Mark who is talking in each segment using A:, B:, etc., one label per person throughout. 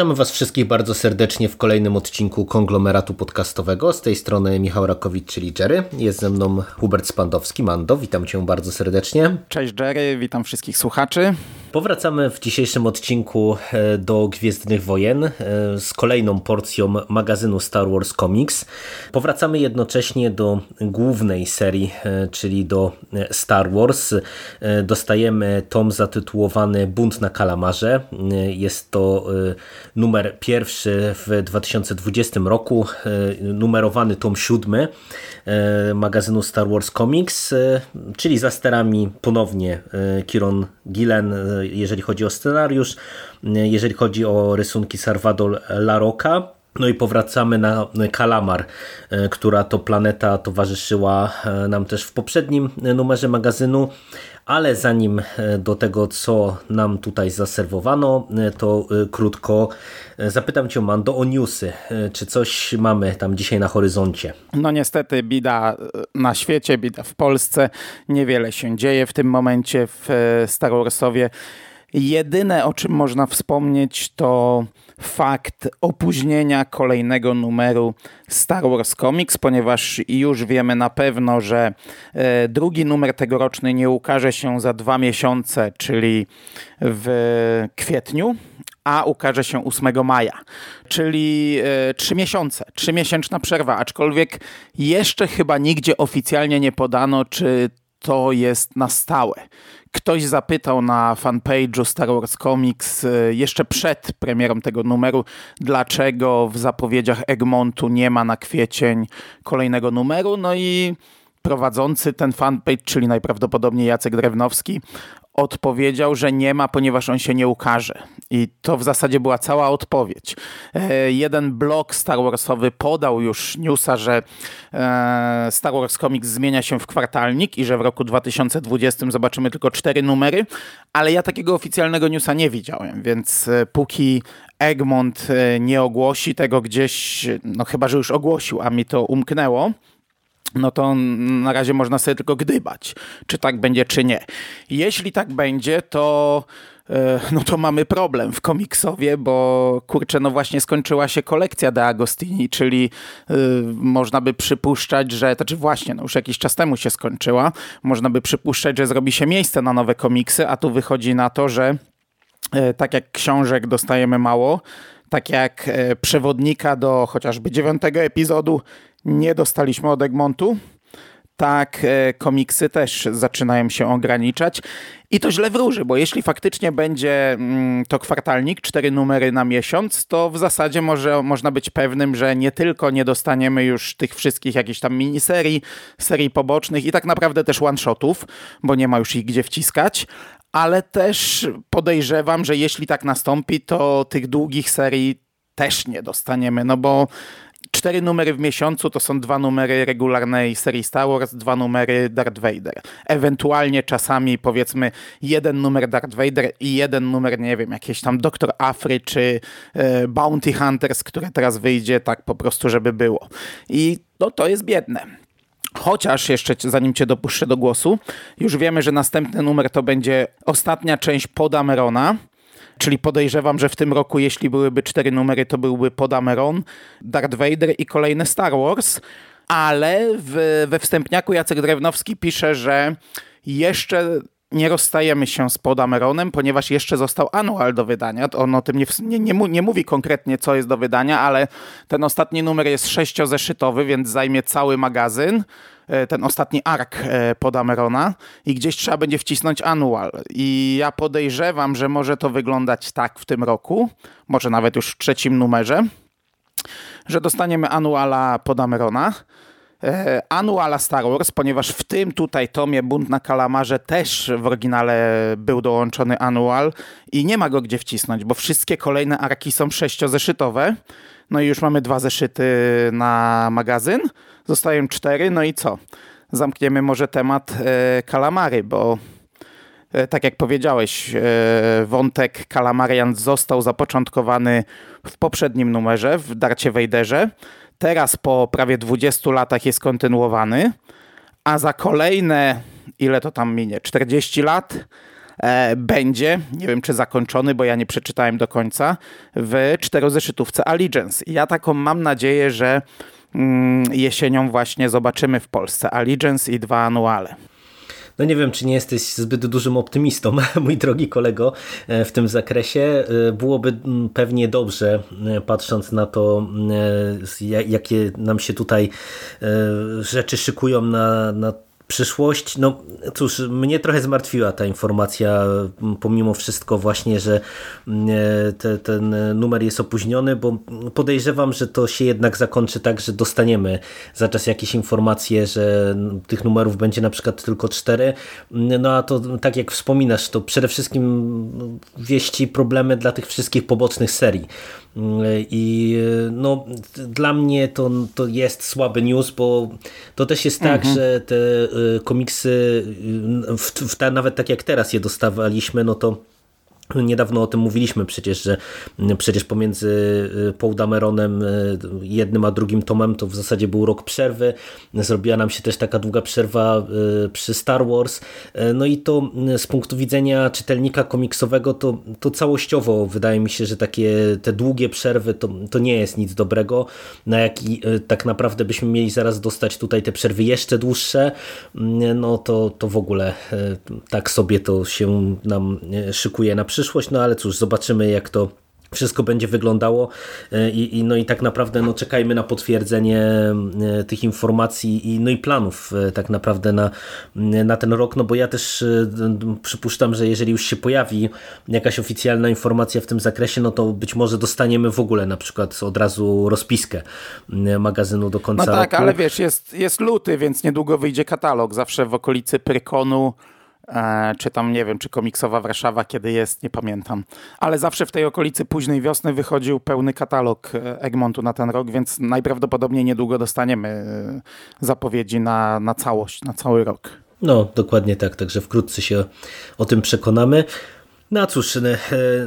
A: Witamy Was wszystkich bardzo serdecznie w kolejnym odcinku konglomeratu podcastowego. Z tej strony Michał Rakowicz, czyli Jerry. Jest ze mną Hubert Spandowski. Mando, witam Cię bardzo serdecznie.
B: Cześć Jerry, witam wszystkich słuchaczy.
A: Powracamy w dzisiejszym odcinku e, do Gwiezdnych Wojen e, z kolejną porcją magazynu Star Wars Comics. Powracamy jednocześnie do głównej serii, e, czyli do Star Wars. Dostajemy tom zatytułowany Bunt na Kalamarze. Jest to numer pierwszy w 2020 roku, numerowany tom siódmy magazynu Star Wars Comics, czyli za sterami ponownie Kieron Gillen jeżeli chodzi o scenariusz, jeżeli chodzi o rysunki Salvador Laroca. No i powracamy na Kalamar, która to planeta towarzyszyła nam też w poprzednim numerze magazynu, ale zanim do tego, co nam tutaj zaserwowano, to krótko zapytam Cię, Mando, o newsy. Czy coś mamy tam dzisiaj na horyzoncie?
B: No niestety, bida na świecie, bida w Polsce. Niewiele się dzieje w tym momencie w Star Warsowie. Jedyne, o czym można wspomnieć, to fakt opóźnienia kolejnego numeru Star Wars Comics, ponieważ już wiemy na pewno, że e, drugi numer tegoroczny nie ukaże się za dwa miesiące, czyli w kwietniu, a ukaże się 8 maja, czyli e, trzy miesiące, trzymiesięczna przerwa, aczkolwiek jeszcze chyba nigdzie oficjalnie nie podano, czy to jest na stałe. Ktoś zapytał na fanpage'u Star Wars Comics e, jeszcze przed premierą tego numeru, dlaczego w zapowiedziach Egmontu nie ma na kwiecień kolejnego numeru. No i prowadzący ten fanpage, czyli najprawdopodobniej Jacek Drewnowski, odpowiedział, że nie ma, ponieważ on się nie ukaże. I to w zasadzie była cała odpowiedź. E, jeden blog Star Warsowy podał już newsa, że e, Star Wars Comics zmienia się w kwartalnik i że w roku 2020 zobaczymy tylko cztery numery, ale ja takiego oficjalnego newsa nie widziałem, więc e, póki Egmont nie ogłosi tego gdzieś, no chyba, że już ogłosił, a mi to umknęło, no to na razie można sobie tylko gdybać, czy tak będzie, czy nie. Jeśli tak będzie, to e, no to mamy problem w komiksowie, bo kurczę, no właśnie skończyła się kolekcja De Agostini, czyli y, można by przypuszczać, że, znaczy właśnie, no już jakiś czas temu się skończyła, można by przypuszczać, że zrobi się miejsce na nowe komiksy, a tu wychodzi na to, że y, tak jak książek dostajemy mało, tak jak przewodnika do chociażby dziewiątego epizodu nie dostaliśmy od Egmontu. Tak, e, komiksy też zaczynają się ograniczać. I to źle wróży, bo jeśli faktycznie będzie mm, to kwartalnik, cztery numery na miesiąc, to w zasadzie może, można być pewnym, że nie tylko nie dostaniemy już tych wszystkich jakichś tam miniserii, serii pobocznych i tak naprawdę też one-shotów, bo nie ma już ich gdzie wciskać, ale też podejrzewam, że jeśli tak nastąpi, to tych długich serii też nie dostaniemy, no bo cztery numery w miesiącu to są dwa numery regularnej serii Star Wars, dwa numery Darth Vader. Ewentualnie czasami powiedzmy jeden numer Darth Vader i jeden numer, nie wiem, jakieś tam Doktor Afry czy e, Bounty Hunters, które teraz wyjdzie tak po prostu, żeby było. I no, to jest biedne. Chociaż jeszcze zanim cię dopuszczę do głosu, już wiemy, że następny numer to będzie ostatnia część Podamerona, Czyli podejrzewam, że w tym roku, jeśli byłyby cztery numery, to byłby Podameron, Darth Vader i kolejny Star Wars. Ale w, we wstępniaku Jacek Drewnowski pisze, że jeszcze nie rozstajemy się z Podameronem, ponieważ jeszcze został anual do wydania. On o tym nie, nie, nie, mówi konkretnie, co jest do wydania, ale ten ostatni numer jest sześciozeszytowy, więc zajmie cały magazyn. E, ten ostatni ark e, Podamerona i gdzieś trzeba będzie wcisnąć anual. I ja podejrzewam, że może to wyglądać tak w tym roku, może nawet już w trzecim numerze, że dostaniemy anuala Podamerona Annuala Star Wars, ponieważ w tym tutaj tomie Bunt na Kalamarze też w oryginale był dołączony Annual i nie ma go gdzie wcisnąć, bo wszystkie kolejne arki są sześciozeszytowe. No i już mamy dwa zeszyty na magazyn, zostają cztery, no i co? Zamkniemy może temat e, kalamary, bo e, tak jak powiedziałeś, e, wątek Kalamarian został zapoczątkowany w poprzednim numerze, w Darcie Wejderze. Teraz po prawie 20 latach jest kontynuowany, a za kolejne, ile to tam minie, 40 lat e, będzie, nie wiem czy zakończony, bo ja nie przeczytałem do końca, w czterozeszytówce Allegiance. I ja taką mam nadzieję, że mm, jesienią właśnie zobaczymy w Polsce Allegiance i dwa anuale.
A: No nie wiem, czy nie jesteś zbyt dużym optymistą, mój drogi kolego, e, w tym zakresie. E, byłoby pewnie dobrze, e, patrząc na to, jakie nam się tutaj rzeczy szykują na, na przyszłość, no cóż, mnie trochę zmartwiła ta informacja, pomimo wszystko właśnie, że te, ten numer jest opóźniony, bo podejrzewam, że to się jednak zakończy tak, że dostaniemy za czas jakieś informacje, że tych numerów będzie na przykład tylko cztery, no a to tak jak wspominasz, to przede wszystkim wieści problemy dla tych wszystkich pobocznych serii. I no, dla mnie to, to jest słaby news, bo to też jest tak, mhm. że te y, komiksy, w, w, nawet tak jak teraz je dostawaliśmy, no to Niedawno o tym mówiliśmy przecież, że przecież pomiędzy y, Paul Dameronem y, jednym a drugim tomem to w zasadzie był rok przerwy. Zrobiła nam się też taka długa przerwa y, przy Star Wars. No i to z punktu widzenia czytelnika komiksowego to, to całościowo wydaje mi się, że takie te długie przerwy to, to nie jest nic dobrego. Na jaki tak naprawdę byśmy mieli zaraz dostać tutaj te przerwy jeszcze dłuższe, no to, to w ogóle tak sobie to się nam szykuje na przyszłość przyszłość, no ale cóż, zobaczymy jak to wszystko będzie wyglądało. E, i, i, no i tak naprawdę no, czekajmy na potwierdzenie e, tych informacji i, no i planów e, tak naprawdę na, na ten rok, no bo ja też przypuszczam, że jeżeli już się pojawi jakaś oficjalna informacja w tym zakresie, no to być może dostaniemy w ogóle na przykład od razu rozpiskę magazynu do końca
B: no tak,
A: roku.
B: ale wiesz, jest, jest luty, więc niedługo wyjdzie katalog, zawsze w okolicy Prykonu czy tam, nie wiem, czy komiksowa Warszawa kiedy jest, nie pamiętam. Ale zawsze w tej okolicy późnej wiosny wychodził pełny katalog e, Egmontu na ten rok, więc najprawdopodobniej niedługo dostaniemy e, zapowiedzi na, na całość, na cały rok.
A: No, dokładnie tak, także wkrótce się o tym przekonamy. No cóż,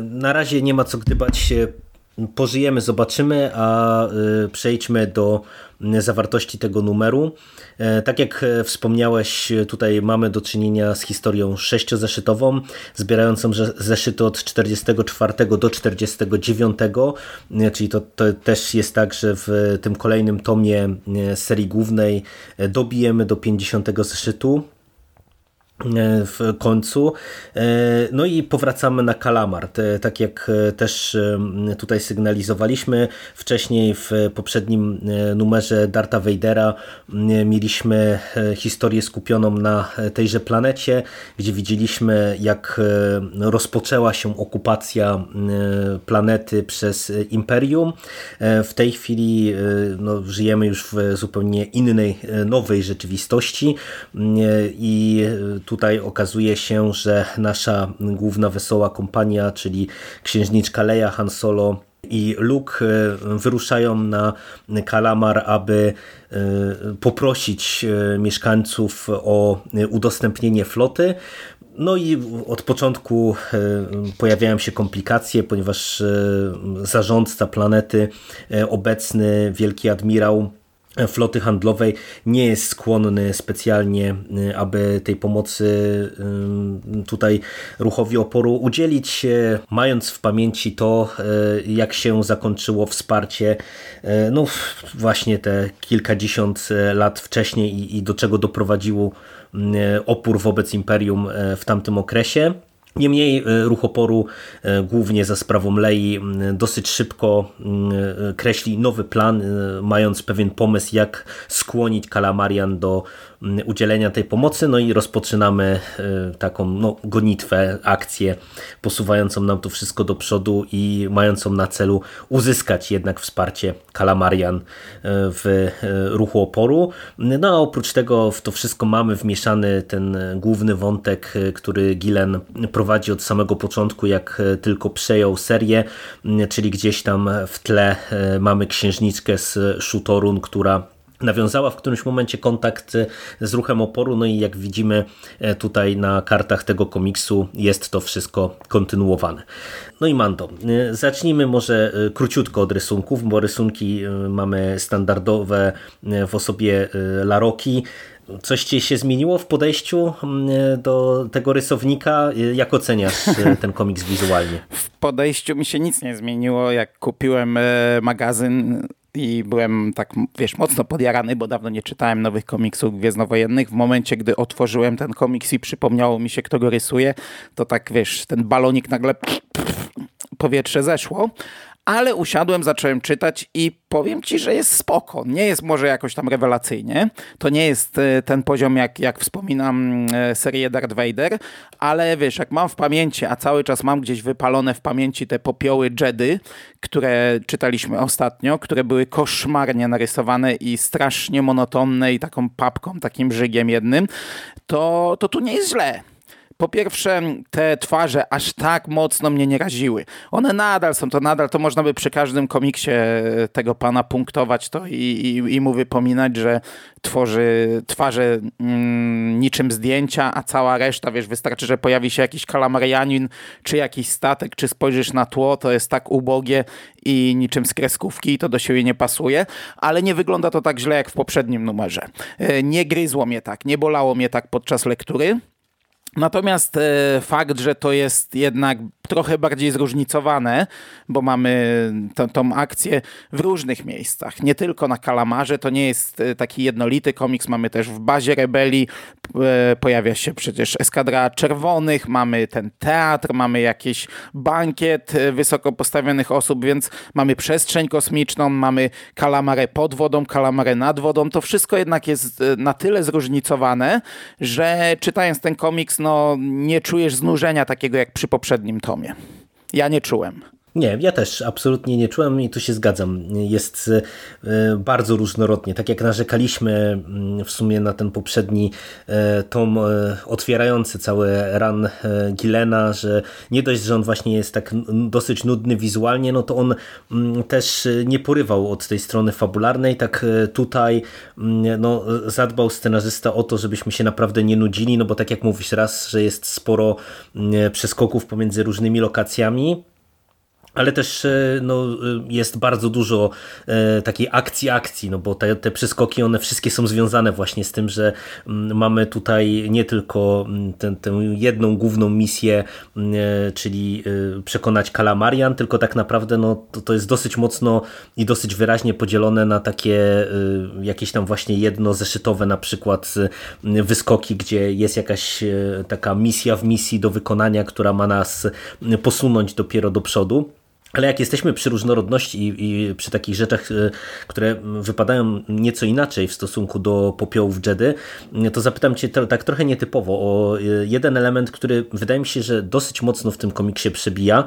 A: na razie nie ma co gdybać pożyjemy, zobaczymy, a przejdźmy do zawartości tego numeru. E, tak jak e, wspomniałeś, tutaj mamy do czynienia z historią sześciozeszytową, zbierającą zeszyty od 44 do 49, e, czyli to, to też jest tak, że w tym kolejnym tomie serii głównej dobijemy do 50 zeszytu. E, w końcu. E, no i powracamy na Kalamar. Tak jak e, też tutaj sygnalizowaliśmy wcześniej w poprzednim numerze Darta Vadera mieliśmy historię skupioną na tejże planecie, gdzie widzieliśmy jak rozpoczęła się okupacja planety przez Imperium. W tej chwili no, żyjemy już w zupełnie innej, nowej rzeczywistości i tutaj okazuje się, że nasza główna wesoła kompania, czyli księżniczka Leia, Han Solo i Luke e, wyruszają na Kalamar, aby e, poprosić e, mieszkańców o udostępnienie floty. No i od początku pojawiają się komplikacje, ponieważ zarządca planety, obecny wielki admirał floty handlowej nie jest skłonny specjalnie, y, aby tej pomocy y, tutaj ruchowi oporu udzielić, mając w pamięci to, y, jak się zakończyło wsparcie no właśnie te kilkadziesiąt lat wcześniej i do czego doprowadziło opór wobec imperium w tamtym okresie. Niemniej e, ruch oporu, e, głównie za sprawą Lei, dosyć szybko kreśli nowy plan, e, mając pewien pomysł, jak skłonić Kalamarian do udzielenia tej pomocy, no i rozpoczynamy taką no, gonitwę, akcję posuwającą nam to wszystko do przodu i mającą na celu uzyskać jednak wsparcie Kalamarian w ruchu oporu. No a oprócz tego w to wszystko mamy wmieszany ten główny wątek, który Gilen prowadzi od samego początku, jak tylko przejął serię, czyli gdzieś tam w tle mamy księżniczkę z Shutorun, która nawiązała w którymś momencie kontakt z ruchem oporu, no i jak widzimy tutaj na kartach tego komiksu jest to wszystko kontynuowane. No i Mando, zacznijmy może króciutko od rysunków, bo rysunki mamy standardowe w osobie Laroki, Coś ci się zmieniło w podejściu do tego rysownika? Jak oceniasz ten komiks wizualnie?
B: W podejściu mi się nic nie zmieniło. Jak kupiłem magazyn i byłem tak, wiesz, mocno podjarany, bo dawno nie czytałem nowych komiksów gwiezdnowojennych. W momencie, gdy otworzyłem ten komiks i przypomniało mi się, kto go rysuje, to tak, wiesz, ten balonik nagle powietrze zeszło, ale usiadłem, zacząłem czytać i powiem ci, że jest spoko. Nie jest może jakoś tam rewelacyjnie. To nie jest e, ten poziom, jak, jak wspominam e, serię Darth Vader, ale wiesz, jak mam w pamięci, a cały czas mam gdzieś wypalone w pamięci te popioły Jedy, które czytaliśmy ostatnio, które były koszmarnie narysowane i strasznie monotonne i taką papką, takim żygiem jednym, to, to tu nie jest źle po pierwsze, te twarze aż tak mocno mnie nie raziły. One nadal są, to nadal, to można by przy każdym komiksie tego pana punktować to i, i, i mu wypominać, że tworzy twarze mm, niczym zdjęcia, a cała reszta, wiesz, wystarczy, że pojawi się jakiś kalamarianin, czy jakiś statek, czy spojrzysz na tło, to jest tak ubogie i niczym z kreskówki, to do siebie nie pasuje, ale nie wygląda to tak źle jak w poprzednim numerze. E, nie gryzło mnie tak, nie bolało mnie tak podczas lektury. Natomiast e, fakt, że to jest jednak trochę bardziej zróżnicowane, bo mamy tą, akcję w różnych miejscach, nie tylko na Kalamarze, to nie jest e, taki jednolity komiks, mamy też w bazie rebelii, e, pojawia się przecież Eskadra Czerwonych, mamy ten teatr, mamy jakiś bankiet wysoko postawionych osób, więc mamy przestrzeń kosmiczną, mamy Kalamarę pod wodą, Kalamarę nad wodą, to wszystko jednak jest na tyle zróżnicowane, że czytając ten komiks no, nie czujesz znużenia takiego jak przy poprzednim Ja nie czułem.
A: Nie, ja też absolutnie nie czułem i tu się zgadzam. Jest e, bardzo różnorodnie. Tak jak narzekaliśmy mm, w sumie na ten poprzedni e, tom e, otwierający cały ran Gilena, że nie dość, że on właśnie jest tak dosyć nudny wizualnie, no to on mm, też nie porywał od tej strony fabularnej. Tak tutaj mm, no, zadbał scenarzysta o to, żebyśmy się naprawdę nie nudzili, no bo tak jak mówisz raz, że jest sporo przeskoków pomiędzy różnymi lokacjami, ale też e, no, e, jest bardzo dużo e, takiej akcji, akcji, no bo te, te przeskoki, one wszystkie są związane właśnie z tym, że mm, mamy tutaj nie tylko mm, ten, tę jedną główną misję, mm, czyli przekonać Kalamarian, tylko tak naprawdę no, to, to jest dosyć mocno i dosyć wyraźnie podzielone na takie jakieś tam właśnie jedno zeszytowe na przykład wyskoki, gdzie jest jakaś taka misja w misji do wykonania, która ma nas posunąć dopiero do przodu. Ale jak jesteśmy przy różnorodności i, i, przy takich rzeczach, y, które wypadają nieco inaczej w stosunku do popiołów Jedy, to zapytam Cię tak trochę nietypowo o y, jeden element, który wydaje mi się, że dosyć mocno w tym komiksie przebija,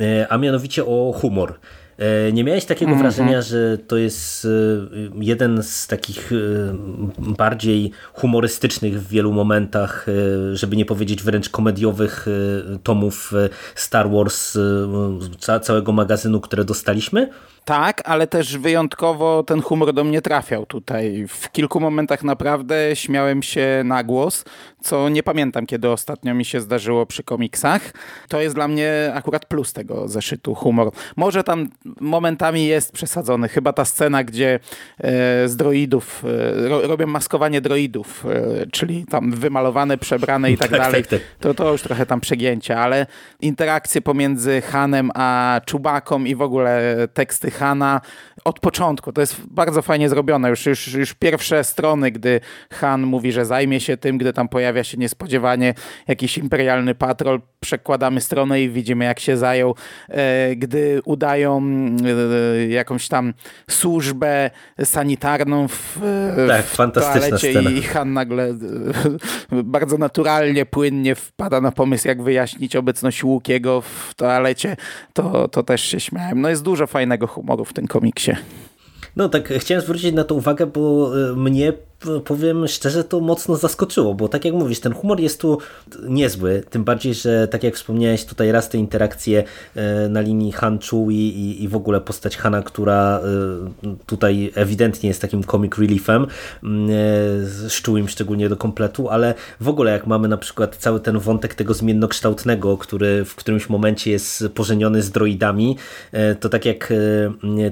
A: y, a mianowicie o humor. E, nie miałeś takiego mm -hmm. wrażenia, że to jest e, jeden z takich e, bardziej humorystycznych w wielu momentach, żeby nie powiedzieć wręcz komediowych tomów Star Wars, całego magazynu, które dostaliśmy?
B: Tak, ale też wyjątkowo ten humor do mnie trafiał tutaj. W kilku momentach naprawdę śmiałem się na głos, co nie pamiętam, kiedy ostatnio mi się zdarzyło przy komiksach. To jest dla mnie akurat plus tego zeszytu, humor. Może tam momentami jest przesadzony. Chyba ta scena, gdzie e, z droidów, e, ro, robią maskowanie droidów, e, czyli tam wymalowane, przebrane i tak, tak dalej. Tak, tak. To, to już trochę tam przegięcie, ale interakcje pomiędzy Hanem a Czubaką i w ogóle teksty Hana od początku. To jest bardzo fajnie zrobione. Już, już, już pierwsze strony, gdy Han mówi, że zajmie się tym, gdy tam pojawia się niespodziewanie jakiś imperialny patrol, przekładamy stronę i widzimy, jak się zajął. E, gdy udają e, jakąś tam służbę sanitarną w,
A: tak,
B: w
A: fantastyczna scena.
B: i Han nagle bardzo naturalnie, płynnie wpada na pomysł, jak wyjaśnić obecność Łukiego w toalecie, to, to też się śmiałem. No jest dużo fajnego humoru w tym komiksie.
A: No tak, chciałem zwrócić na to uwagę, bo e, mnie powiem szczerze, to mocno zaskoczyło, bo tak jak mówisz, ten humor jest tu niezły, tym bardziej, że tak jak wspomniałeś, tutaj raz te interakcje e, na linii Han Chu i, i w ogóle postać Hana, która e, tutaj ewidentnie jest takim comic reliefem, mm, e, szczególnie do kompletu, ale w ogóle jak mamy na przykład cały ten wątek tego zmiennokształtnego, który w którymś momencie jest pożeniony z droidami, to tak jak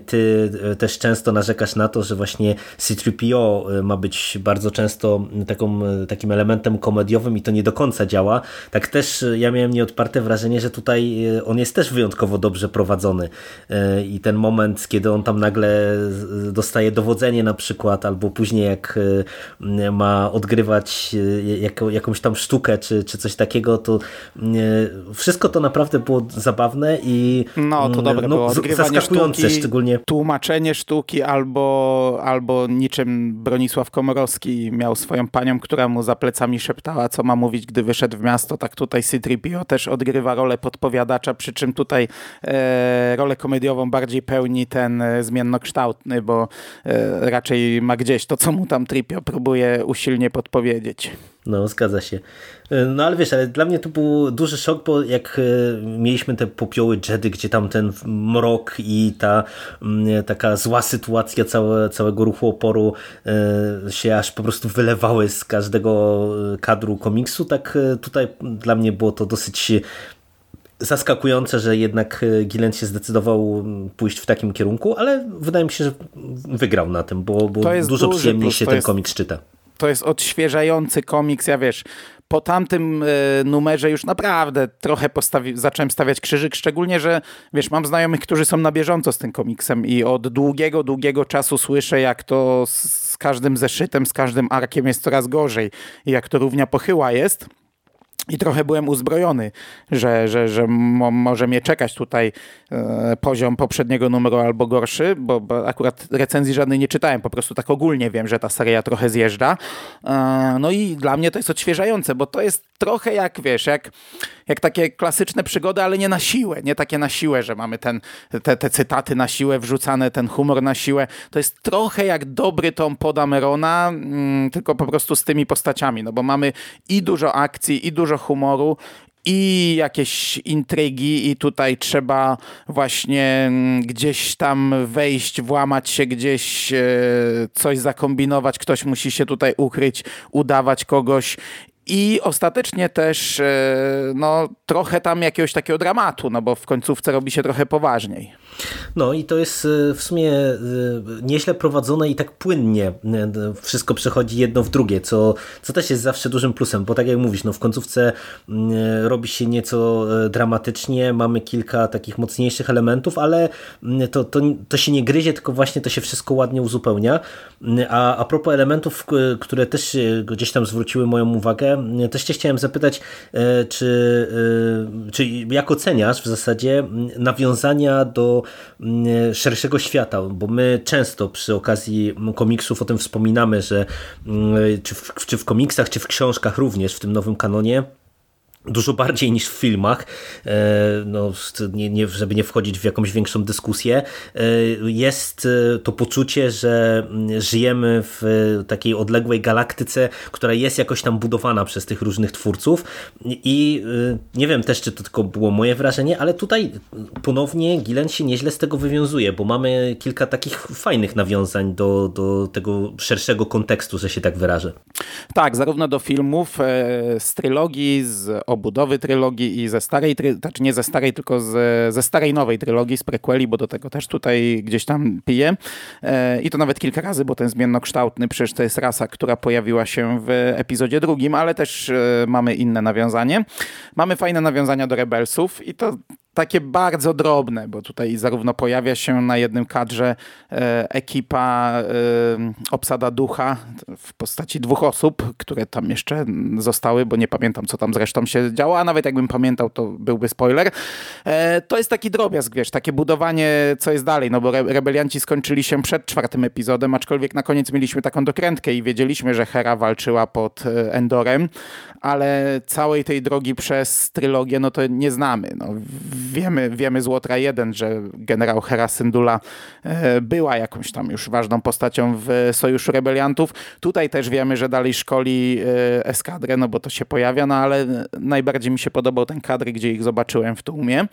A: ty też często narzekasz na to, że właśnie C-3PO ma być być bardzo często taką, takim elementem komediowym i to nie do końca działa, tak też ja miałem nieodparte wrażenie, że tutaj e, on jest też wyjątkowo dobrze prowadzony e, i ten moment, kiedy on tam nagle dostaje dowodzenie na przykład, albo później jak e, ma odgrywać jakąś tam sztukę, czy, czy coś takiego, to wszystko to naprawdę było zabawne i
B: no, to dobre no, było.
A: zaskakujące sztuki, szczególnie.
B: Tłumaczenie sztuki albo, albo niczym Bronisław Komorowski Komorowski miał swoją panią, która mu za plecami szeptała, co ma mówić, gdy wyszedł w miasto, tak tutaj C-3PO też odgrywa rolę podpowiadacza, przy czym tutaj e, rolę komediową bardziej pełni ten e, zmiennokształtny, bo e, raczej ma gdzieś to, co mu tam Tripio próbuje usilnie podpowiedzieć.
A: No, zgadza się. E, no ale wiesz, ale dla mnie to był duży szok, bo jak e, mieliśmy te popioły Jedy, gdzie tam ten mrok i ta mm, taka zła sytuacja całe, całego ruchu oporu e, się aż po prostu wylewały z każdego kadru komiksu, tak tutaj dla mnie było to dosyć zaskakujące, że jednak Gillen się zdecydował pójść w takim kierunku, ale wydaje mi się, że wygrał na tym, bo, bo dużo przyjemniej się ten jest... komiks czyta
B: to jest odświeżający komiks, ja wiesz, po tamtym y, numerze już naprawdę trochę postawi, zacząłem stawiać krzyżyk, szczególnie, że wiesz, mam znajomych, którzy są na bieżąco z tym komiksem i od długiego, długiego czasu słyszę, jak to z, z każdym zeszytem, z każdym arkiem jest coraz gorzej i jak to równia pochyła jest. I trochę byłem uzbrojony, że, że, że mo, może mnie czekać tutaj e, poziom poprzedniego numeru albo gorszy, bo, bo, akurat recenzji żadnej nie czytałem, po prostu tak ogólnie wiem, że ta seria trochę zjeżdża. E, no i dla mnie to jest odświeżające, bo to jest trochę jak, wiesz, jak, jak takie klasyczne przygody, ale nie na siłę, nie takie na siłę, że mamy ten, te, te cytaty na siłę wrzucane, ten humor na siłę. To jest trochę jak dobry tom Podamerona, mm, tylko po prostu z tymi postaciami, no bo mamy i dużo akcji, i dużo humoru, i jakieś intrygi, i tutaj trzeba właśnie mm, gdzieś tam wejść, włamać się gdzieś, e, coś zakombinować, ktoś musi się tutaj ukryć, udawać kogoś i ostatecznie też e, no, trochę tam jakiegoś takiego dramatu, no bo w końcówce robi się trochę poważniej.
A: No i to jest e, w sumie e, nieźle prowadzone i tak płynnie wszystko przechodzi jedno w drugie, co, co też jest zawsze dużym plusem, bo tak jak mówisz, no w końcówce robi się nieco dramatycznie, mamy kilka takich mocniejszych elementów, ale to, to, to się nie gryzie, tylko właśnie to się wszystko ładnie uzupełnia. A, a propos elementów, które też gdzieś tam zwróciły moją uwagę, też cię chciałem zapytać, czy, czy jak oceniasz w zasadzie nawiązania do szerszego świata, bo my często przy okazji komiksów o tym wspominamy, że czy w, czy w komiksach, czy w książkach również w tym nowym kanonie dużo bardziej niż w filmach, e, no, nie, nie, żeby nie wchodzić w jakąś większą dyskusję, e, jest e, to poczucie, że żyjemy w takiej odległej galaktyce, która jest jakoś tam budowana przez tych różnych twórców. I nie wiem też, czy to tylko było moje wrażenie, ale tutaj ponownie Gilen się nieźle z tego wywiązuje, bo mamy kilka takich fajnych nawiązań do, do tego szerszego kontekstu, że się tak wyrażę.
B: Tak, zarówno do filmów, z trylogii, z obudowy trylogii i ze starej, znaczy nie ze starej, tylko ze starej nowej trylogii, z prequeli, bo do tego też tutaj gdzieś tam piję. E, I to nawet kilka razy, bo ten zmiennokształtny przecież to jest rasa, która pojawiła się w epizodzie drugim, ale też e, mamy inne nawiązanie. Mamy fajne nawiązania do Rebelsów i to takie bardzo drobne, bo tutaj zarówno pojawia się na jednym kadrze e, ekipa e, obsada ducha w postaci dwóch osób, które tam jeszcze zostały, bo nie pamiętam, co tam zresztą się działo, a nawet jakbym pamiętał, to byłby spoiler. E, to jest taki drobiazg, wiesz, takie budowanie, co jest dalej, no bo re rebelianci skończyli się przed czwartym epizodem, aczkolwiek na koniec mieliśmy taką dokrętkę i wiedzieliśmy, że Hera walczyła pod Endorem, ale całej tej drogi przez trylogię, no to nie znamy. No, wiemy, wiemy z Łotra 1, że generał Hera Syndulla e, była jakąś tam już ważną postacią w Sojuszu Rebeliantów. Tutaj też wiemy, że dalej szkoli e, eskadrę, no bo to się pojawia, no ale najbardziej mi się podobał ten kadry, gdzie ich zobaczyłem w tłumie.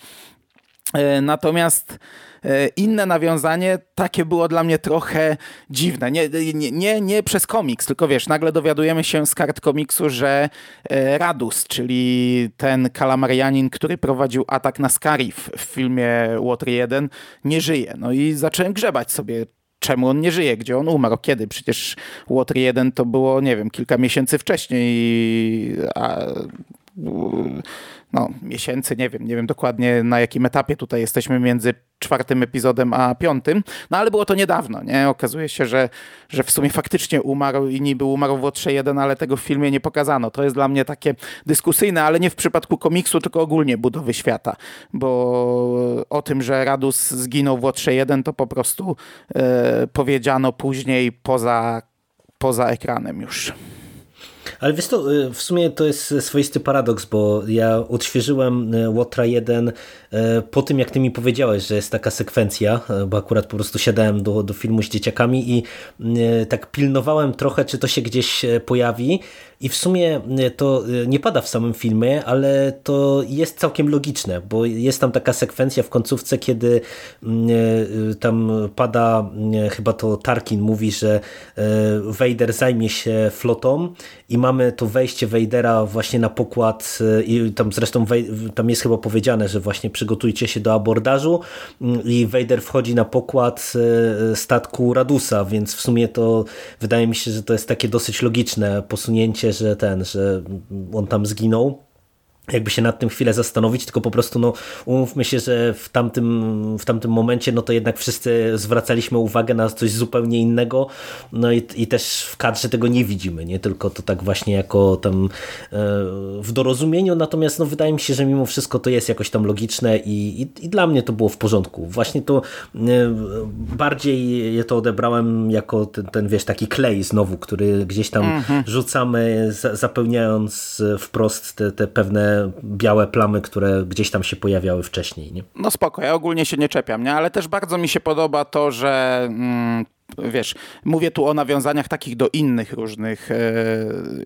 B: E, natomiast e, inne nawiązanie takie było dla mnie trochę dziwne. Nie, nie, nie, nie, przez komiks, tylko wiesz, nagle dowiadujemy się z kart komiksu, że e, Radus, czyli ten kalamarianin, który prowadził atak na Scarif w filmie Water 1, nie żyje. No i zacząłem grzebać sobie, czemu on nie żyje, gdzie on umarł, kiedy. Przecież Water 1 to było, nie wiem, kilka miesięcy wcześniej, a no, miesięcy, nie wiem, nie wiem dokładnie na jakim etapie tutaj jesteśmy między czwartym epizodem a piątym, no ale było to niedawno, nie? Okazuje się, że, że w sumie faktycznie umarł i niby umarł w Łotrze 1, ale tego w filmie nie pokazano. To jest dla mnie takie dyskusyjne, ale nie w przypadku komiksu, tylko ogólnie budowy świata, bo o tym, że Radus zginął w Łotrze 1, to po prostu e, powiedziano później poza, poza ekranem już.
A: Ale wiesz to, y, w sumie to jest swoisty paradoks, bo ja odświeżyłem y, Łotra 1 y, po tym, jak ty mi powiedziałeś, że jest taka sekwencja, bo akurat po prostu siadałem do, do filmu z dzieciakami i tak pilnowałem trochę, czy to się gdzieś pojawi i w sumie to nie pada w samym filmie, ale to jest całkiem logiczne, bo jest tam taka sekwencja w końcówce, kiedy tam pada, chyba to Tarkin mówi, że Vader zajmie się flotą i mamy to wejście Vadera właśnie na pokład y, i tam zresztą tam jest chyba powiedziane, że właśnie przygotujcie się do abordażu mm, i Vader wchodzi na pokład y, statku Radusa, więc w sumie to wydaje mi się, że to jest takie dosyć logiczne posunięcie, że ten, że on tam zginął jakby się nad tym chwilę zastanowić, tylko po prostu no, umówmy się, że w tamtym, w tamtym momencie no to jednak wszyscy zwracaliśmy uwagę na coś zupełnie innego no i, i też w kadrze tego nie widzimy, nie tylko to tak właśnie jako tam e, w dorozumieniu, natomiast no wydaje mi się, że mimo wszystko to jest jakoś tam logiczne i, i, i dla mnie to było w porządku. Właśnie to e, bardziej je to odebrałem jako ten, ten wiesz, taki klej znowu, który gdzieś tam mhm. rzucamy zapełniając wprost te, te pewne białe plamy, które gdzieś tam się pojawiały wcześniej. Nie?
B: No spoko, ja ogólnie się nie czepiam, nie? ale też bardzo mi się podoba to, że mm, wiesz, mówię tu o nawiązaniach takich do innych różnych e,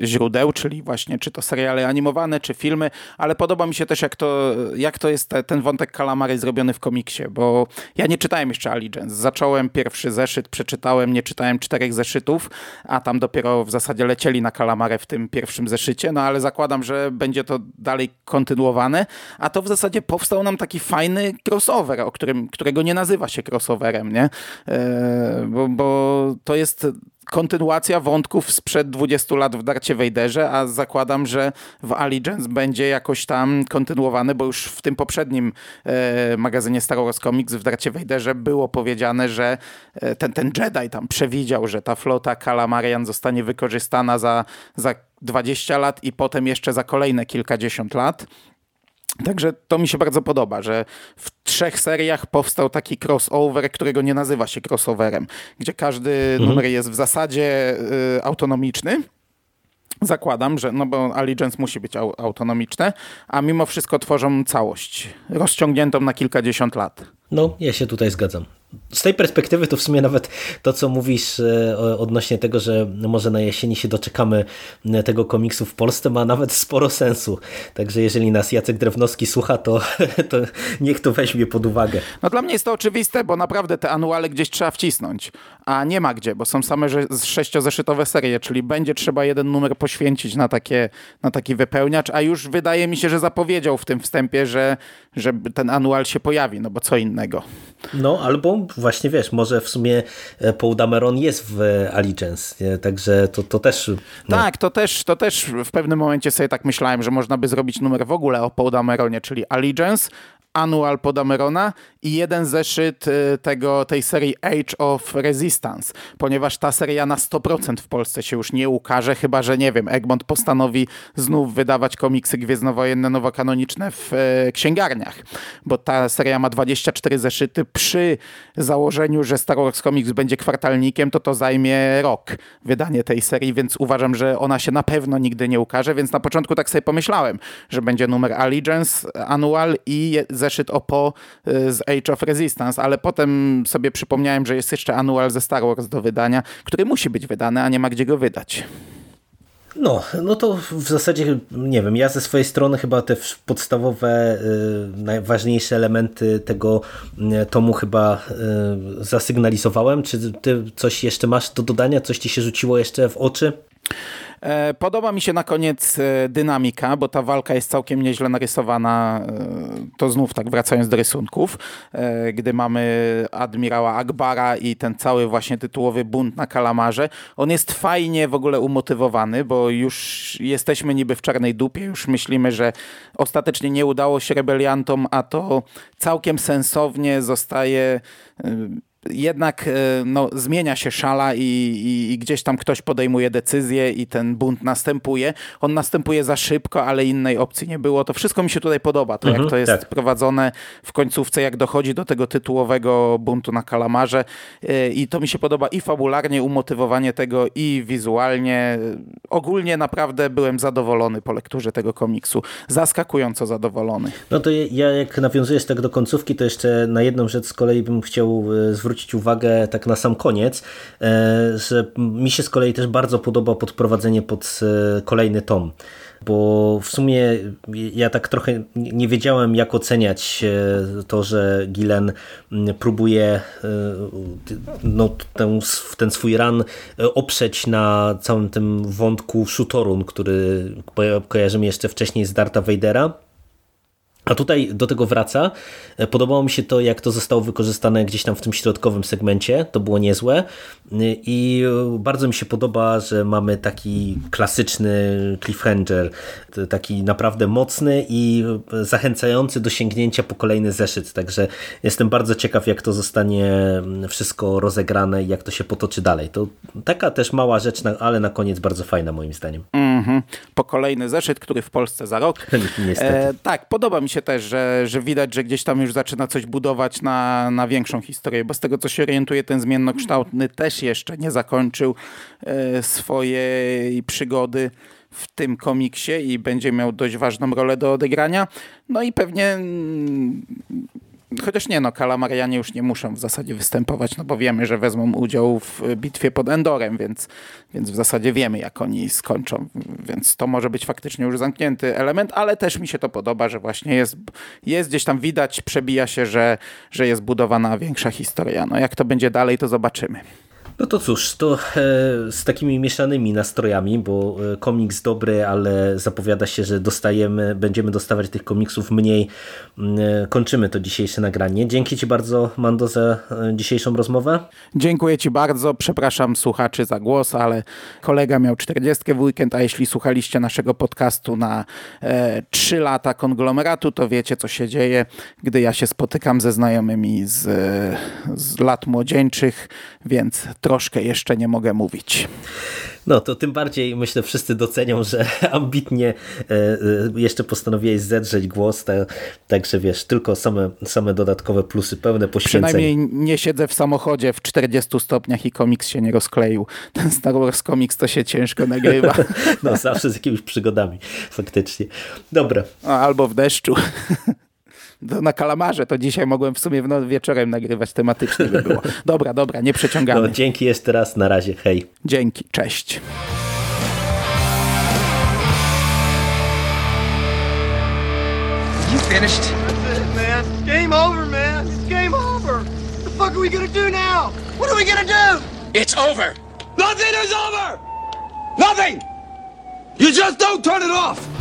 B: źródeł, czyli właśnie czy to seriale animowane, czy filmy, ale podoba mi się też jak to, jak to jest te, ten wątek kalamary zrobiony w komiksie, bo ja nie czytałem jeszcze Allegiance. Zacząłem pierwszy zeszyt, przeczytałem, nie czytałem czterech zeszytów, a tam dopiero w zasadzie lecieli na kalamarę w tym pierwszym zeszycie, no ale zakładam, że będzie to dalej kontynuowane, a to w zasadzie powstał nam taki fajny crossover, o którym, którego nie nazywa się crossoverem, nie? E, bo, bo to jest kontynuacja wątków sprzed 20 lat w Darcie Vaderze, a zakładam, że w Allegiance będzie jakoś tam kontynuowane, bo już w tym poprzednim e, magazynie Star Wars Comics w Darcie Vaderze było powiedziane, że e, ten, ten Jedi tam przewidział, że ta flota Kalamarian zostanie wykorzystana za, za 20 lat i potem jeszcze za kolejne kilkadziesiąt lat. Także to mi się bardzo podoba, że w trzech seriach powstał taki crossover, którego nie nazywa się crossoverem, gdzie każdy mhm. numer jest w zasadzie y, autonomiczny. Zakładam, że no bo Allegiance musi być au autonomiczne, a mimo wszystko tworzą całość rozciągniętą na kilkadziesiąt lat.
A: No, ja się tutaj zgadzam z tej perspektywy to w sumie nawet to, co mówisz e, odnośnie tego, że może na jesieni się doczekamy e, tego komiksu w Polsce, ma nawet sporo sensu. Także jeżeli nas Jacek Drewnowski słucha, to, to niech to weźmie pod uwagę.
B: No dla mnie jest to oczywiste, bo naprawdę te anuale gdzieś trzeba wcisnąć, a nie ma gdzie, bo są same sześciozeszytowe serie, czyli będzie trzeba jeden numer poświęcić na, takie, na taki wypełniacz, a już wydaje mi się, że zapowiedział w tym wstępie, że, że ten anual się pojawi, no bo co innego.
A: No albo właśnie wiesz, może w sumie e, Paul Dameron jest w Allegiance, nie? także to, to też...
B: No. Tak, to też, to też w pewnym momencie sobie tak myślałem, że można by zrobić numer w ogóle o Paul Dameronie, czyli Allegiance, Annual Podamerona i jeden zeszyt y, tego, tej serii Age of Resistance, ponieważ ta seria na 100% w Polsce się już nie ukaże, chyba że nie wiem, Egmont postanowi znów wydawać komiksy gwiezdnowojenne nowokanoniczne w e, księgarniach, bo ta seria ma 24 zeszyty. Przy założeniu, że Star Wars Comics będzie kwartalnikiem, to to zajmie rok wydanie tej serii, więc uważam, że ona się na pewno nigdy nie ukaże, więc na początku tak sobie pomyślałem, że będzie numer Allegiance Annual i zeszyt OPO y, z Age of Resistance, ale potem sobie przypomniałem, że jest jeszcze Annual ze Star Wars do wydania, który musi być wydany, a nie ma gdzie go wydać.
A: No, no to w zasadzie, nie wiem, ja ze swojej strony chyba te podstawowe, y, najważniejsze elementy tego y, tomu chyba zasygnalizowałem. Czy ty coś jeszcze masz do dodania? Coś ci się rzuciło jeszcze w oczy?
B: E, Podoba mi się na koniec e, dynamika, bo ta walka jest całkiem nieźle narysowana. e, To znów tak wracając do rysunków, gdy mamy admirała Akbara i ten cały właśnie tytułowy bunt na kalamarze. On jest fajnie w ogóle umotywowany, bo już jesteśmy niby w czarnej dupie, już myślimy, że ostatecznie nie udało się rebeliantom, a to całkiem sensownie zostaje jednak e, no, zmienia się szala i, i, i gdzieś tam ktoś podejmuje decyzję i ten bunt następuje. On następuje za szybko, ale innej opcji nie było. To wszystko mi się tutaj podoba. To
A: Mhm,
B: jak to jest
A: tak.
B: prowadzone w końcówce, jak dochodzi do tego tytułowego buntu na kalamarze E, i to mi się podoba i fabularnie, umotywowanie tego i wizualnie. Ogólnie naprawdę byłem zadowolony po lekturze tego komiksu. Zaskakująco zadowolony.
A: No to ja jak nawiązujesz tak do końcówki, to jeszcze na jedną rzecz z kolei bym chciał e, zwrócić uwagę tak na sam koniec, e, że mi się z kolei też bardzo podoba podprowadzenie pod e, kolejny tom. Bo w sumie ja tak trochę nie wiedziałem, jak oceniać e, to, że Gilen mm, próbuje no, ten, ten swój ran oprzeć na całym tym wątku Shutorun, który ko- kojarzymy jeszcze wcześniej z Darta Vadera. A tutaj do tego wraca. E, Podobało mi się to, jak to zostało wykorzystane gdzieś tam w tym środkowym segmencie. To było niezłe. Y, I e, bardzo mi się podoba, że mamy taki klasyczny cliffhanger, taki naprawdę mocny i e, zachęcający do sięgnięcia po kolejny zeszyt. Także jestem bardzo ciekaw, jak to zostanie mm, wszystko rozegrane i jak to się potoczy dalej. To taka też mała rzecz, ale na koniec bardzo fajna moim zdaniem.
B: Mhm. Po kolejny zeszyt, który w Polsce za rok.
A: Niestety.
B: E, tak, podoba mi się też, że, że widać, że gdzieś tam już zaczyna coś budować na, na większą historię, bo z tego co się orientuje, ten zmiennokształtny też jeszcze nie zakończył e, swojej przygody w tym komiksie i będzie miał dość ważną rolę do odegrania. No i pewnie mm, Chociaż nie, no, kalamarianie już nie muszą w zasadzie występować, no bo wiemy, że wezmą udział w bitwie pod Endorem, więc, więc w zasadzie wiemy, jak oni skończą, więc to może być faktycznie już zamknięty element, ale też mi się to podoba, że właśnie jest, jest gdzieś tam widać, przebija się, że, że jest budowana większa historia. No jak to będzie dalej, to zobaczymy.
A: No to cóż, to e, z takimi mieszanymi nastrojami, bo e, komiks dobry, ale zapowiada się, że dostajemy, będziemy dostawać tych komiksów mniej. e, Kończymy to dzisiejsze nagranie. Dzięki Ci bardzo, Mando, za dzisiejszą rozmowę.
B: Dziękuję Ci bardzo. Przepraszam słuchaczy za głos, ale kolega miał 40 w weekend, a jeśli słuchaliście naszego podcastu na e, 3 lata konglomeratu, to wiecie, co się dzieje, gdy ja się spotykam ze znajomymi z, z lat młodzieńczych, więc troszkę jeszcze nie mogę mówić.
A: No to tym bardziej myślę wszyscy docenią, że ambitnie e, e, jeszcze postanowiłeś zedrzeć głos, ta, także wiesz, tylko same, same dodatkowe plusy, pełne poświęceń.
B: Przynajmniej nie siedzę w samochodzie w 40 stopniach i komiks się nie rozkleił. Ten Star Wars komiks to się ciężko nagrywa.
A: No zawsze z jakimiś przygodami, faktycznie. Dobra,
B: Albo w deszczu. To na kalamarze to dzisiaj mogłem w sumie w no, wieczorem nagrywać tematycznie by było. Dobra, dobra, nie przeciągamy.
A: no, dzięki jeszcze raz, na razie, hej.
B: Dzięki, cześć.
C: You finished?
D: That's it, man. Game over, man. It's game over. What the fuck are we gonna do now? What are we gonna do?
C: It's over.
D: Nothing is over! Nothing! You just don't turn it off!